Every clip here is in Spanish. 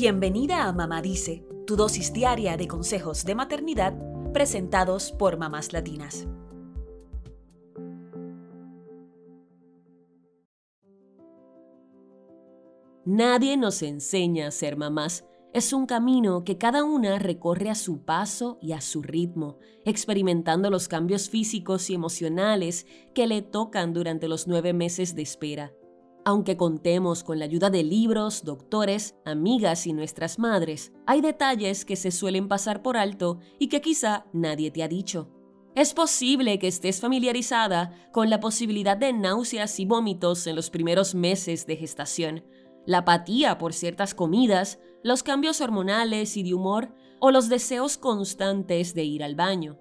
Bienvenida a Mamá Dice, tu dosis diaria de consejos de maternidad presentados por mamás latinas. Nadie nos enseña a ser mamás. Es un camino que cada una recorre a su paso y a su ritmo, experimentando los cambios físicos y emocionales que le tocan durante los nueve meses de espera. Aunque contemos con la ayuda de libros, doctores, amigas y nuestras madres, hay detalles que se suelen pasar por alto y que quizá nadie te ha dicho. Es posible que estés familiarizada con la posibilidad de náuseas y vómitos en los primeros meses de gestación, la apatía por ciertas comidas, los cambios hormonales y de humor o los deseos constantes de ir al baño.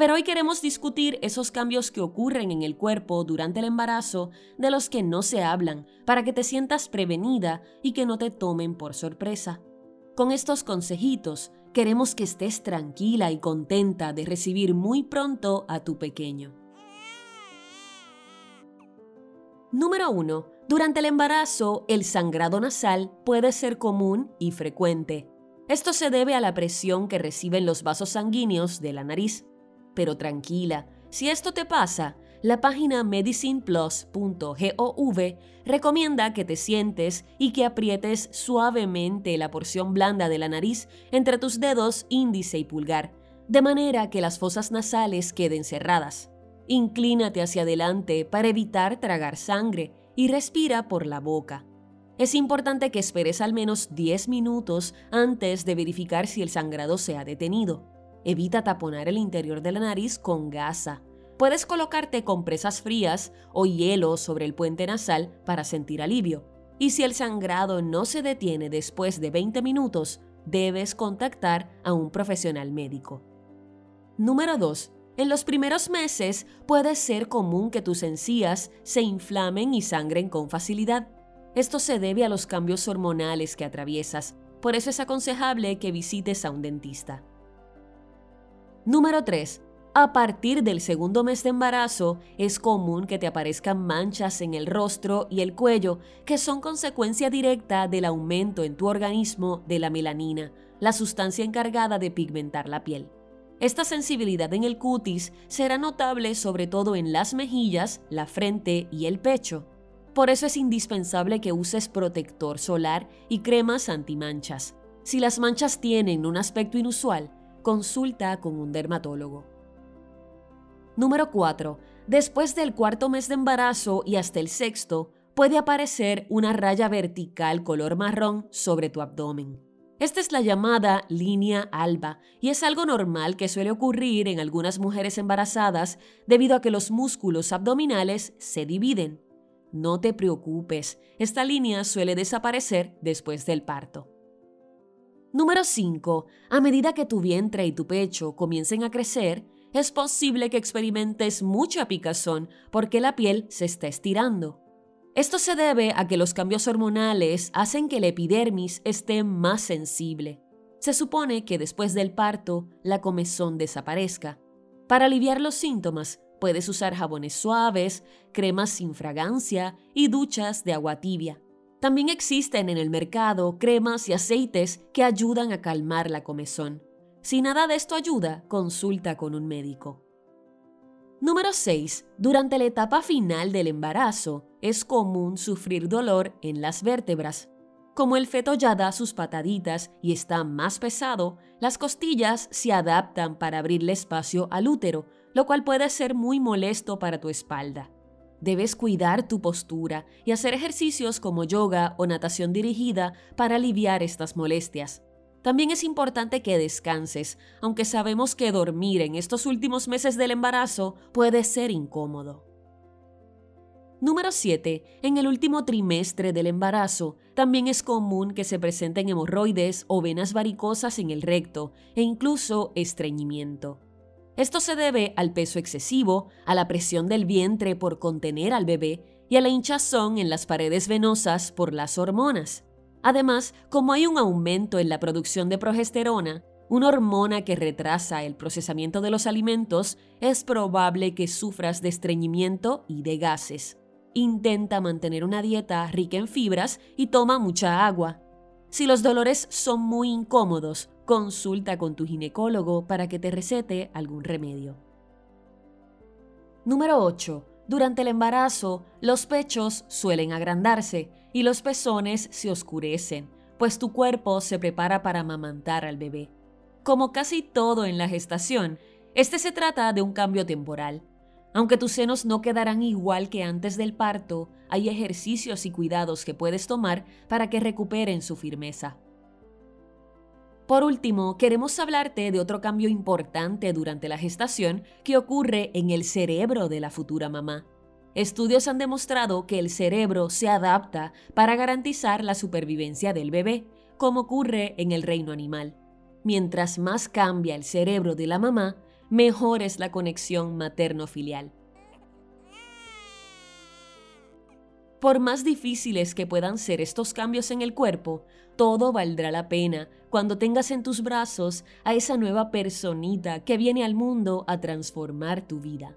Pero hoy queremos discutir esos cambios que ocurren en el cuerpo durante el embarazo de los que no se hablan para que te sientas prevenida y que no te tomen por sorpresa. Con estos consejitos queremos que estés tranquila y contenta de recibir muy pronto a tu pequeño. Número 1. Durante el embarazo, el sangrado nasal puede ser común y frecuente. Esto se debe a la presión que reciben los vasos sanguíneos de la nariz. Pero tranquila, si esto te pasa, la página medicineplus.gov recomienda que te sientes y que aprietes suavemente la porción blanda de la nariz entre tus dedos índice y pulgar, de manera que las fosas nasales queden cerradas. Inclínate hacia adelante para evitar tragar sangre y respira por la boca. Es importante que esperes al menos 10 minutos antes de verificar si el sangrado se ha detenido. Evita taponar el interior de la nariz con gasa. Puedes colocarte compresas frías o hielo sobre el puente nasal para sentir alivio. Y si el sangrado no se detiene después de 20 minutos, debes contactar a un profesional médico. Número 2. En los primeros meses puede ser común que tus encías se inflamen y sangren con facilidad. Esto se debe a los cambios hormonales que atraviesas, por eso es aconsejable que visites a un dentista. Número 3. A partir del segundo mes de embarazo, es común que te aparezcan manchas en el rostro y el cuello que son consecuencia directa del aumento en tu organismo de la melanina, la sustancia encargada de pigmentar la piel. Esta sensibilidad en el cutis será notable sobre todo en las mejillas, la frente y el pecho. Por eso es indispensable que uses protector solar y cremas antimanchas. Si las manchas tienen un aspecto inusual, consulta con un dermatólogo. Número 4. Después del cuarto mes de embarazo y hasta el sexto, puede aparecer una raya vertical color marrón sobre tu abdomen. Esta es la llamada línea alba y es algo normal que suele ocurrir en algunas mujeres embarazadas debido a que los músculos abdominales se dividen. No te preocupes, esta línea suele desaparecer después del parto. Número 5. A medida que tu vientre y tu pecho comiencen a crecer, es posible que experimentes mucha picazón porque la piel se está estirando. Esto se debe a que los cambios hormonales hacen que la epidermis esté más sensible. Se supone que después del parto la comezón desaparezca. Para aliviar los síntomas, puedes usar jabones suaves, cremas sin fragancia y duchas de agua tibia. También existen en el mercado cremas y aceites que ayudan a calmar la comezón. Si nada de esto ayuda, consulta con un médico. Número 6. Durante la etapa final del embarazo, es común sufrir dolor en las vértebras. Como el feto ya da sus pataditas y está más pesado, las costillas se adaptan para abrirle espacio al útero, lo cual puede ser muy molesto para tu espalda. Debes cuidar tu postura y hacer ejercicios como yoga o natación dirigida para aliviar estas molestias. También es importante que descanses, aunque sabemos que dormir en estos últimos meses del embarazo puede ser incómodo. Número 7. En el último trimestre del embarazo, también es común que se presenten hemorroides o venas varicosas en el recto e incluso estreñimiento. Esto se debe al peso excesivo, a la presión del vientre por contener al bebé y a la hinchazón en las paredes venosas por las hormonas. Además, como hay un aumento en la producción de progesterona, una hormona que retrasa el procesamiento de los alimentos, es probable que sufras de estreñimiento y de gases. Intenta mantener una dieta rica en fibras y toma mucha agua. Si los dolores son muy incómodos, consulta con tu ginecólogo para que te recete algún remedio. Número 8. Durante el embarazo, los pechos suelen agrandarse y los pezones se oscurecen, pues tu cuerpo se prepara para amamantar al bebé. Como casi todo en la gestación, este se trata de un cambio temporal. Aunque tus senos no quedarán igual que antes del parto, hay ejercicios y cuidados que puedes tomar para que recuperen su firmeza. Por último, queremos hablarte de otro cambio importante durante la gestación que ocurre en el cerebro de la futura mamá. Estudios han demostrado que el cerebro se adapta para garantizar la supervivencia del bebé, como ocurre en el reino animal. Mientras más cambia el cerebro de la mamá, mejor es la conexión materno-filial. Por más difíciles que puedan ser estos cambios en el cuerpo, todo valdrá la pena cuando tengas en tus brazos a esa nueva personita que viene al mundo a transformar tu vida.